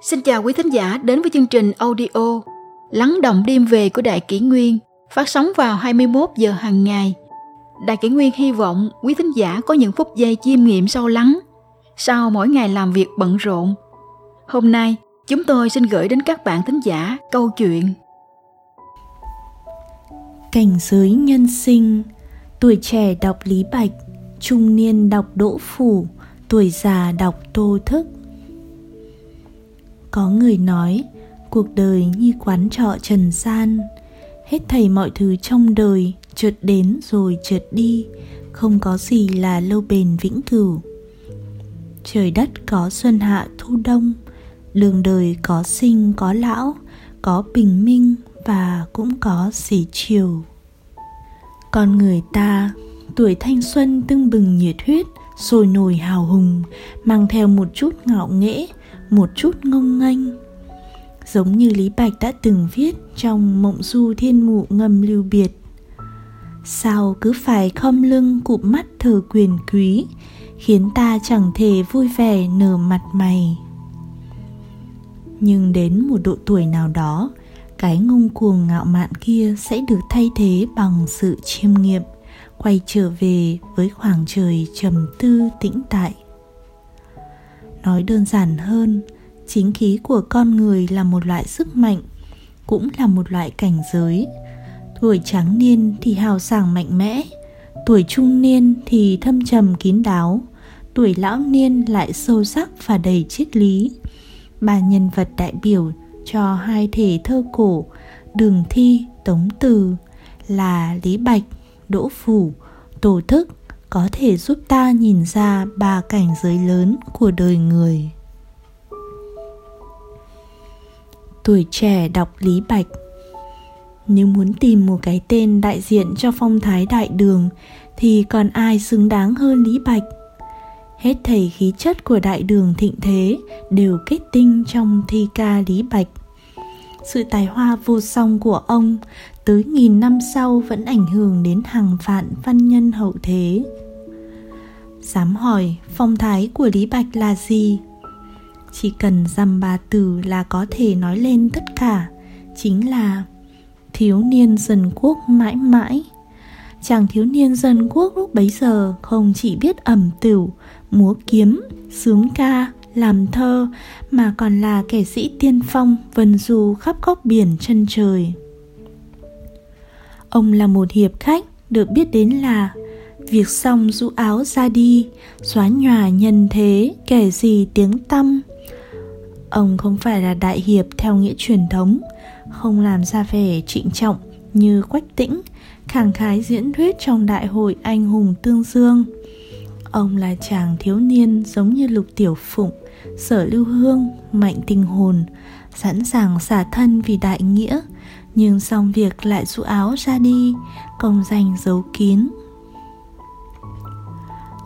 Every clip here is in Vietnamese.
Xin chào quý thính giả đến với chương trình audio Lắng động đêm về của Đại Kỷ Nguyên phát sóng vào 21 giờ hàng ngày. Đại Kỷ Nguyên hy vọng quý thính giả có những phút giây chiêm nghiệm sâu lắng sau mỗi ngày làm việc bận rộn. Hôm nay, chúng tôi xin gửi đến các bạn thính giả câu chuyện Cảnh giới nhân sinh Tuổi trẻ đọc Lý Bạch Trung niên đọc Đỗ Phủ Tuổi già đọc Tô Thức có người nói, Cuộc đời như quán trọ trần gian. Hết thảy mọi thứ trong đời trượt đến rồi trượt đi, Không có gì là lâu bền vĩnh cửu. Trời đất có xuân hạ thu đông, Đường đời có sinh có lão, Có bình minh và cũng có xỉ chiều. Con người ta, tuổi thanh xuân tưng bừng nhiệt huyết, sôi nổi hào hùng, mang theo một chút ngạo nghễ một chút ngông nghênh. Giống như lý bạch đã từng viết trong mộng du thiên mụ ngầm lưu biệt. Sao cứ phải khom lưng cụm mắt thờ quyền quý, khiến ta chẳng thể vui vẻ nở mặt mày. Nhưng đến một độ tuổi nào đó, cái ngông cuồng ngạo mạn kia sẽ được thay thế bằng sự chiêm nghiệm, quay trở về với khoảng trời trầm tư tĩnh tại nói đơn giản hơn chính khí của con người là một loại sức mạnh cũng là một loại cảnh giới. Tuổi trắng niên thì hào sảng mạnh mẽ tuổi trung niên thì thâm trầm kín đáo tuổi lão niên lại sâu sắc và đầy triết lý. Ba nhân vật đại biểu cho hai thể thơ cổ Đường Thi, Tống Từ là Lý Bạch, Đỗ Phủ, Tổ Thức có thể giúp ta nhìn ra ba cảnh giới lớn của đời người. Tuổi trẻ đọc Lý Bạch. Nếu muốn tìm một cái tên đại diện cho phong thái đại đường, thì còn ai xứng đáng hơn Lý Bạch? Hết thầy khí chất của đại đường thịnh thế đều kết tinh trong thi ca lý bạch. Sự tài hoa vô song của ông tới nghìn năm sau vẫn ảnh hưởng đến hàng vạn văn nhân hậu thế. Dám hỏi phong thái của lý bạch là gì? Chỉ cần dăm ba từ là có thể nói lên tất cả. Chính là thiếu niên dân quốc mãi mãi. Chàng thiếu niên dân quốc lúc bấy giờ không chỉ biết ẩm tửu, múa kiếm, sướng ca, làm thơ, mà còn là kẻ sĩ tiên phong vần du khắp góc biển chân trời ông là một hiệp khách được biết đến là việc xong rũ áo ra đi, xóa nhòa nhân thế kẻ gì tiếng tăm. Ông không phải là đại hiệp theo nghĩa truyền thống, không làm ra vẻ trịnh trọng như quách tĩnh khẳng khái diễn thuyết trong đại hội anh hùng tương dương. Ông là chàng thiếu niên giống như lục tiểu phụng, sở lưu hương, mạnh tinh hồn, sẵn sàng xả thân vì đại nghĩa nhưng xong việc lại rũ áo ra đi công danh giấu kín.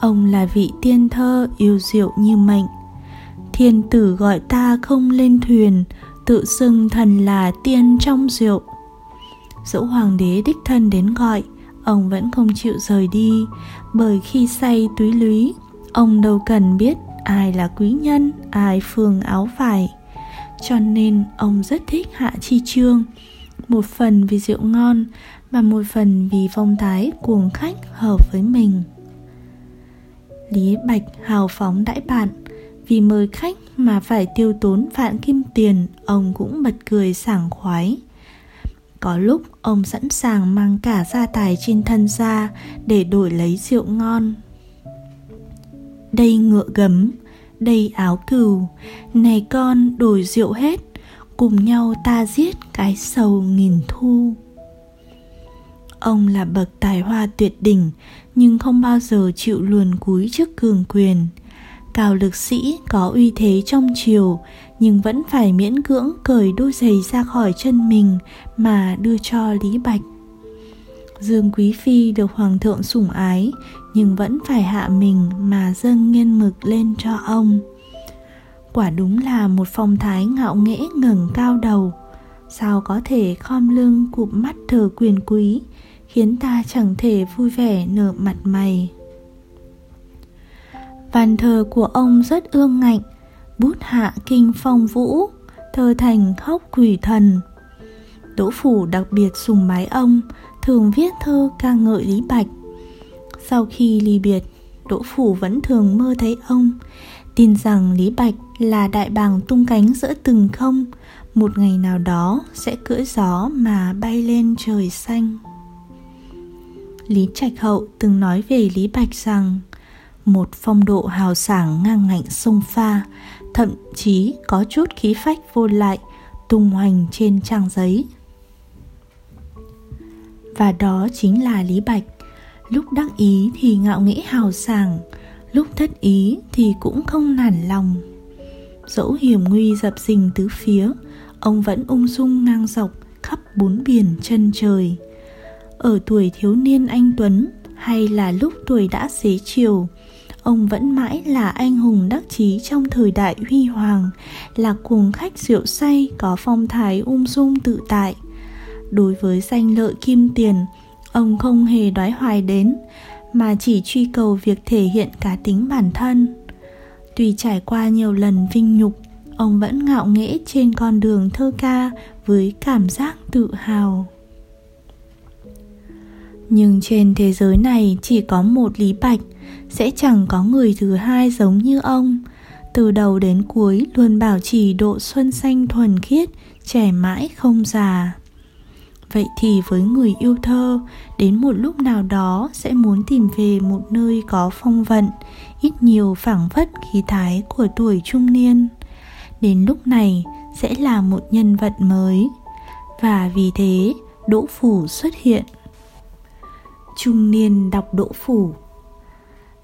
Ông là vị tiên thơ yêu diệu như mệnh. Thiên tử gọi ta không lên thuyền, tự xưng thần là tiên trong rượu dẫu hoàng đế đích thân đến gọi, ông vẫn không chịu rời đi. Bởi khi say túy lúy, ông đâu cần biết ai là quý nhân, ai phương áo vải. Cho nên ông rất thích hạ chi trương một phần vì rượu ngon và một phần vì phong thái cuồng khách hợp với mình. Lý bạch hào phóng đãi bạn, vì mời khách mà phải tiêu tốn vạn kim tiền, ông cũng bật cười sảng khoái. Có lúc ông sẵn sàng mang cả gia tài trên thân ra để đổi lấy rượu ngon. Đây ngựa gấm, đây áo cừu, này con đổi rượu hết cùng nhau ta giết cái sầu nghìn thu. Ông là bậc tài hoa tuyệt đỉnh, nhưng không bao giờ chịu luồn cúi trước cường quyền. Cao lực sĩ có uy thế trong triều, nhưng vẫn phải miễn cưỡng cởi đôi giày ra khỏi chân mình mà đưa cho lý bạch. Dương quý phi được hoàng thượng sủng ái, nhưng vẫn phải hạ mình mà dâng nghiên mực lên cho ông quả đúng là một phong thái ngạo nghễ ngẩng cao đầu sao có thể khom lưng cụp mắt thờ quyền quý khiến ta chẳng thể vui vẻ nở mặt mày Bàn thờ của ông rất ương ngạnh bút hạ kinh phong vũ, thơ thành khóc quỷ thần. Đỗ Phủ đặc biệt sùng bái ông, thường viết thơ ca ngợi Lý Bạch. Sau khi ly biệt, Đỗ Phủ vẫn thường mơ thấy ông, tin rằng Lý Bạch là đại bàng tung cánh giữa từng không, một ngày nào đó sẽ cưỡi gió mà bay lên trời xanh. Lý Trạch Hậu từng nói về Lý Bạch rằng một phong độ hào sảng ngang ngạnh sông pha, thậm chí có chút khí phách vô lại tung hoành trên trang giấy. Và đó chính là Lý Bạch, lúc đắc ý thì ngạo nghễ hào sảng, lúc thất ý thì cũng không nản lòng. Dẫu hiểm nguy dập dình tứ phía, ông vẫn ung dung ngang dọc khắp bốn biển chân trời. Ở tuổi thiếu niên anh Tuấn hay là lúc tuổi đã xế chiều, ông vẫn mãi là anh hùng đắc chí trong thời đại huy hoàng, là cuồng khách rượu say có phong thái ung dung tự tại. Đối với danh lợi kim tiền, ông không hề đoái hoài đến, mà chỉ truy cầu việc thể hiện cá tính bản thân. Tuy trải qua nhiều lần vinh nhục, ông vẫn ngạo nghễ trên con đường thơ ca với cảm giác tự hào. Nhưng trên thế giới này chỉ có một Lý Bạch, sẽ chẳng có người thứ hai giống như ông. Từ đầu đến cuối luôn bảo trì độ xuân xanh thuần khiết, trẻ mãi không già. Vậy thì với người yêu thơ, đến một lúc nào đó sẽ muốn tìm về một nơi có phong vận, ít nhiều phảng phất khí thái của tuổi trung niên. Đến lúc này sẽ là một nhân vật mới. Và vì thế, Đỗ Phủ xuất hiện. Trung niên đọc Đỗ Phủ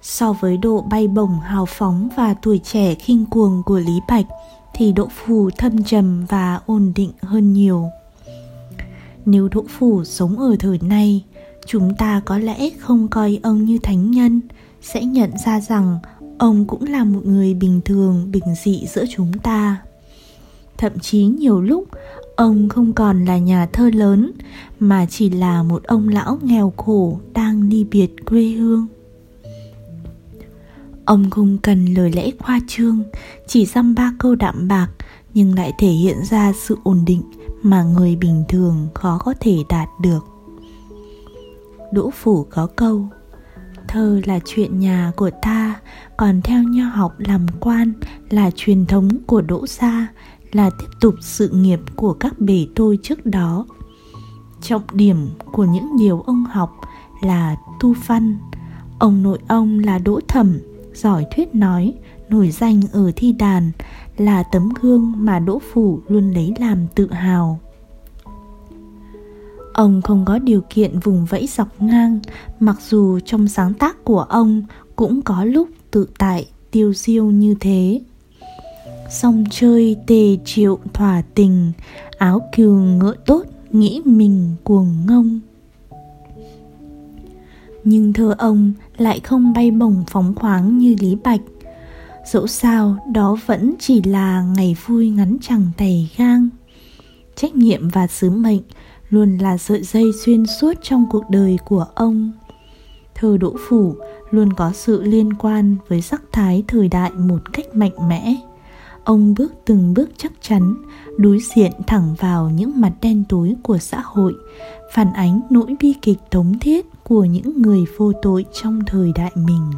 So với độ bay bổng hào phóng và tuổi trẻ khinh cuồng của Lý Bạch thì Đỗ Phủ thâm trầm và ổn định hơn nhiều. Nếu Đỗ Phủ sống ở thời nay, chúng ta có lẽ không coi ông như thánh nhân, sẽ nhận ra rằng ông cũng là một người bình thường bình dị giữa chúng ta. Thậm chí nhiều lúc ông không còn là nhà thơ lớn mà chỉ là một ông lão nghèo khổ đang đi biệt quê hương. Ông không cần lời lẽ khoa trương, chỉ dăm ba câu đạm bạc nhưng lại thể hiện ra sự ổn định mà người bình thường khó có thể đạt được. Đỗ Phủ có câu Thơ là chuyện nhà của ta, còn theo nho học làm quan là truyền thống của Đỗ gia, là tiếp tục sự nghiệp của các bề tôi trước đó. Trọng điểm của những điều ông học là tu văn. Ông nội ông là Đỗ Thẩm, giỏi thuyết nói, nổi danh ở thi đàn, là tấm gương mà Đỗ Phủ luôn lấy làm tự hào. Ông không có điều kiện vùng vẫy dọc ngang, mặc dù trong sáng tác của ông cũng có lúc tự tại, tiêu diêu như thế. Song chơi tề triệu thỏa tình, áo kiều ngựa tốt, nghĩ mình cuồng ngông. Nhưng thơ ông lại không bay bổng phóng khoáng như Lý Bạch. Dẫu sao đó vẫn chỉ là ngày vui ngắn chẳng tày gang. Trách nhiệm và sứ mệnh luôn là sợi dây xuyên suốt trong cuộc đời của ông. Thơ Đỗ Phủ luôn có sự liên quan với sắc thái thời đại một cách mạnh mẽ. Ông bước từng bước chắc chắn, đối diện thẳng vào những mặt đen tối của xã hội, phản ánh nỗi bi kịch thống thiết của những người vô tội trong thời đại mình.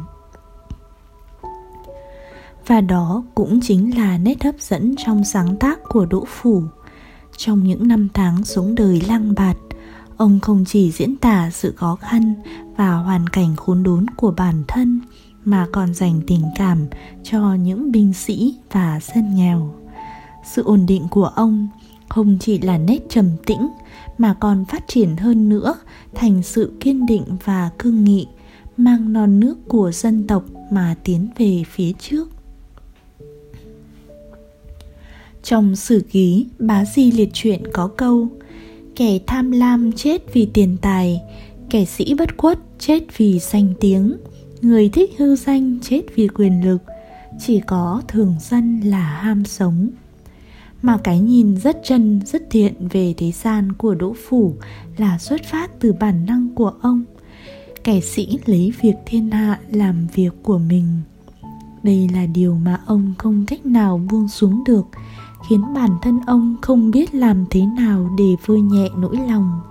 Và đó cũng chính là nét hấp dẫn trong sáng tác của Đỗ Phủ – trong những năm tháng sống đời lang bạt. Ông không chỉ diễn tả sự khó khăn và hoàn cảnh khốn đốn của bản thân, mà còn dành tình cảm cho những binh sĩ và dân nghèo. Sự ổn định của ông không chỉ là nét trầm tĩnh, mà còn phát triển hơn nữa thành sự kiên định và cương nghị, mang non nước của dân tộc mà tiến về phía trước trong sử ký, bá di liệt truyện có câu Kẻ tham lam chết vì tiền tài, kẻ sĩ bất khuất chết vì danh tiếng, người thích hư danh chết vì quyền lực, chỉ có thường dân là ham sống. Mà cái nhìn rất chân, rất thiện về thế gian của Đỗ Phủ là xuất phát từ bản năng của ông. Kẻ sĩ lấy việc thiên hạ làm việc của mình. đây là điều mà ông không cách nào buông xuống được khiến bản thân ông không biết làm thế nào để vơi nhẹ nỗi lòng.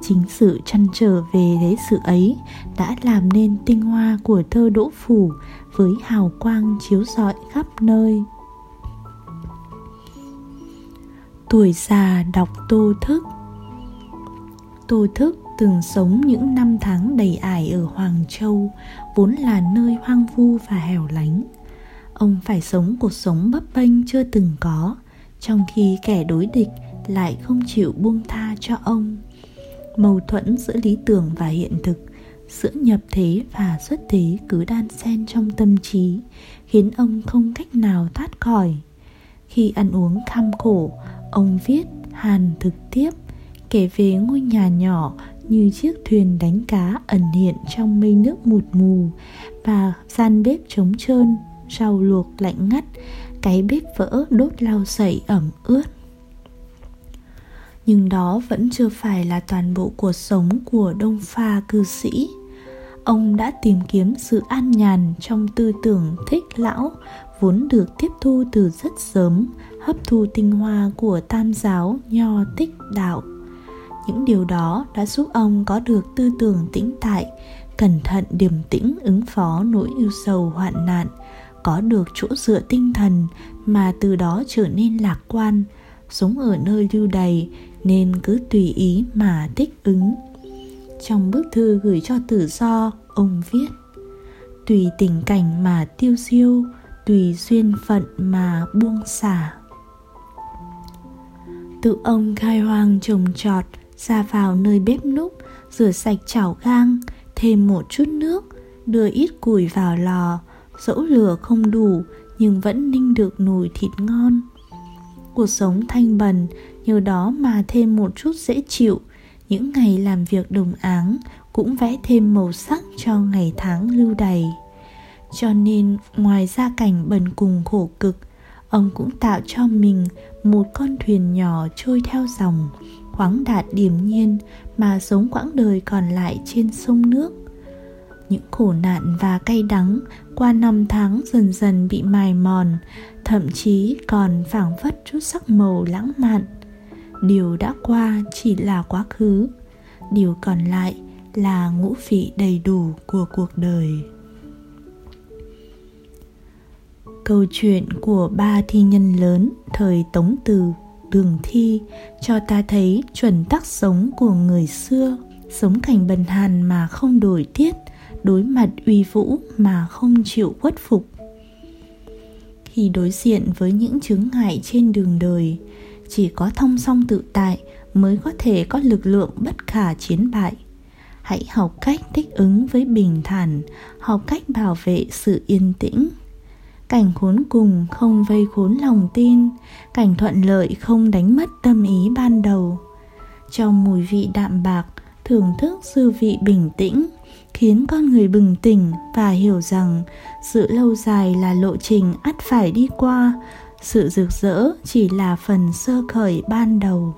Chính sự chăn trở về thế sự ấy đã làm nên tinh hoa của thơ đỗ phủ với hào quang chiếu rọi khắp nơi. Tuổi già đọc tô thức. Tô thức từng sống những năm tháng đầy ải ở Hoàng Châu, vốn là nơi hoang vu và hẻo lánh. Ông phải sống cuộc sống bấp bênh chưa từng có, trong khi kẻ đối địch lại không chịu buông tha cho ông. Mâu thuẫn giữa lý tưởng và hiện thực, giữa nhập thế và xuất thế cứ đan xen trong tâm trí, khiến ông không cách nào thoát khỏi. Khi ăn uống kham khổ, ông viết hàn thực tiếp kể về ngôi nhà nhỏ như chiếc thuyền đánh cá ẩn hiện trong mây nước mụt mù và gian bếp trống trơn rau luộc lạnh ngắt cái bếp vỡ đốt lau sậy ẩm ướt. Nhưng đó vẫn chưa phải là toàn bộ cuộc sống của đông pha cư sĩ. Ông đã tìm kiếm sự an nhàn trong tư tưởng thích lão, vốn được tiếp thu từ rất sớm, hấp thu tinh hoa của tam giáo nho tích đạo. Những điều đó đã giúp ông có được tư tưởng tĩnh tại, cẩn thận điềm tĩnh ứng phó nỗi ưu sầu hoạn nạn có được chỗ dựa tinh thần mà từ đó trở nên lạc quan, sống ở nơi lưu đầy nên cứ tùy ý mà thích ứng. Trong bức thư gửi cho tử do, ông viết, tùy tình cảnh mà tiêu diêu tùy duyên phận mà buông xả. Tự ông khai hoang trồng trọt, ra vào nơi bếp núc, rửa sạch chảo gang, thêm một chút nước, đưa ít củi vào lò dẫu lửa không đủ, nhưng vẫn ninh được nồi thịt ngon. Cuộc sống thanh bần, nhờ đó mà thêm một chút dễ chịu. Những ngày làm việc đồng áng cũng vẽ thêm màu sắc cho ngày tháng lưu đầy cho nên, ngoài gia cảnh bần cùng khổ cực, ông cũng tạo cho mình một con thuyền nhỏ trôi theo dòng, khoáng đạt điềm nhiên mà sống quãng đời còn lại trên sông nước những khổ nạn và cay đắng qua năm tháng dần dần bị mài mòn, thậm chí còn phảng phất chút sắc màu lãng mạn. Điều đã qua chỉ là quá khứ, điều còn lại là ngũ vị đầy đủ của cuộc đời. Câu chuyện của ba thi nhân lớn thời tống từ đường thi cho ta thấy chuẩn tắc sống của người xưa, sống cảnh bần hàn mà không đổi tiết đối mặt uy vũ mà không chịu khuất phục. Khi đối diện với những chứng ngại trên đường đời, chỉ có thông song tự tại mới có thể có lực lượng bất khả chiến bại. Hãy học cách thích ứng với bình thản, học cách bảo vệ sự yên tĩnh. Cảnh khốn cùng không vây khốn lòng tin, cảnh thuận lợi không đánh mất tâm ý ban đầu. Trong mùi vị đạm bạc, thưởng thức dư vị bình tĩnh khiến con người bừng tỉnh và hiểu rằng sự lâu dài là lộ trình ắt phải đi qua. Sự rực rỡ chỉ là phần sơ khởi ban đầu.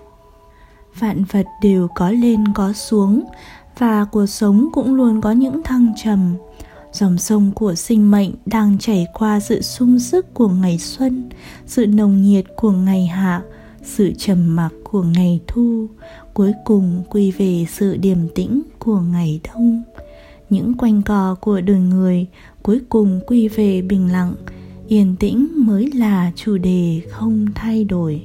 Vạn vật đều có lên có xuống, và cuộc sống cũng luôn có những thăng trầm. Dòng sông của sinh mệnh đang chảy qua sự sung sức của ngày xuân, sự nồng nhiệt của ngày hạ, sự trầm mặc của ngày thu. Cuối cùng quy về sự điềm tĩnh của ngày đông những quanh co của đời người, cuối cùng quy về bình lặng, yên tĩnh mới là chủ đề không thay đổi.